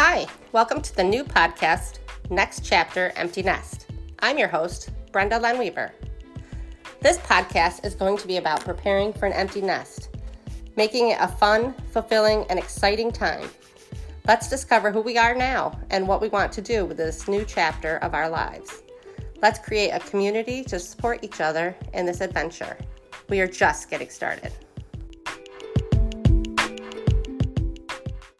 Hi, welcome to the new podcast, Next Chapter Empty Nest. I'm your host, Brenda Lenweaver. This podcast is going to be about preparing for an empty nest, making it a fun, fulfilling, and exciting time. Let's discover who we are now and what we want to do with this new chapter of our lives. Let's create a community to support each other in this adventure. We are just getting started.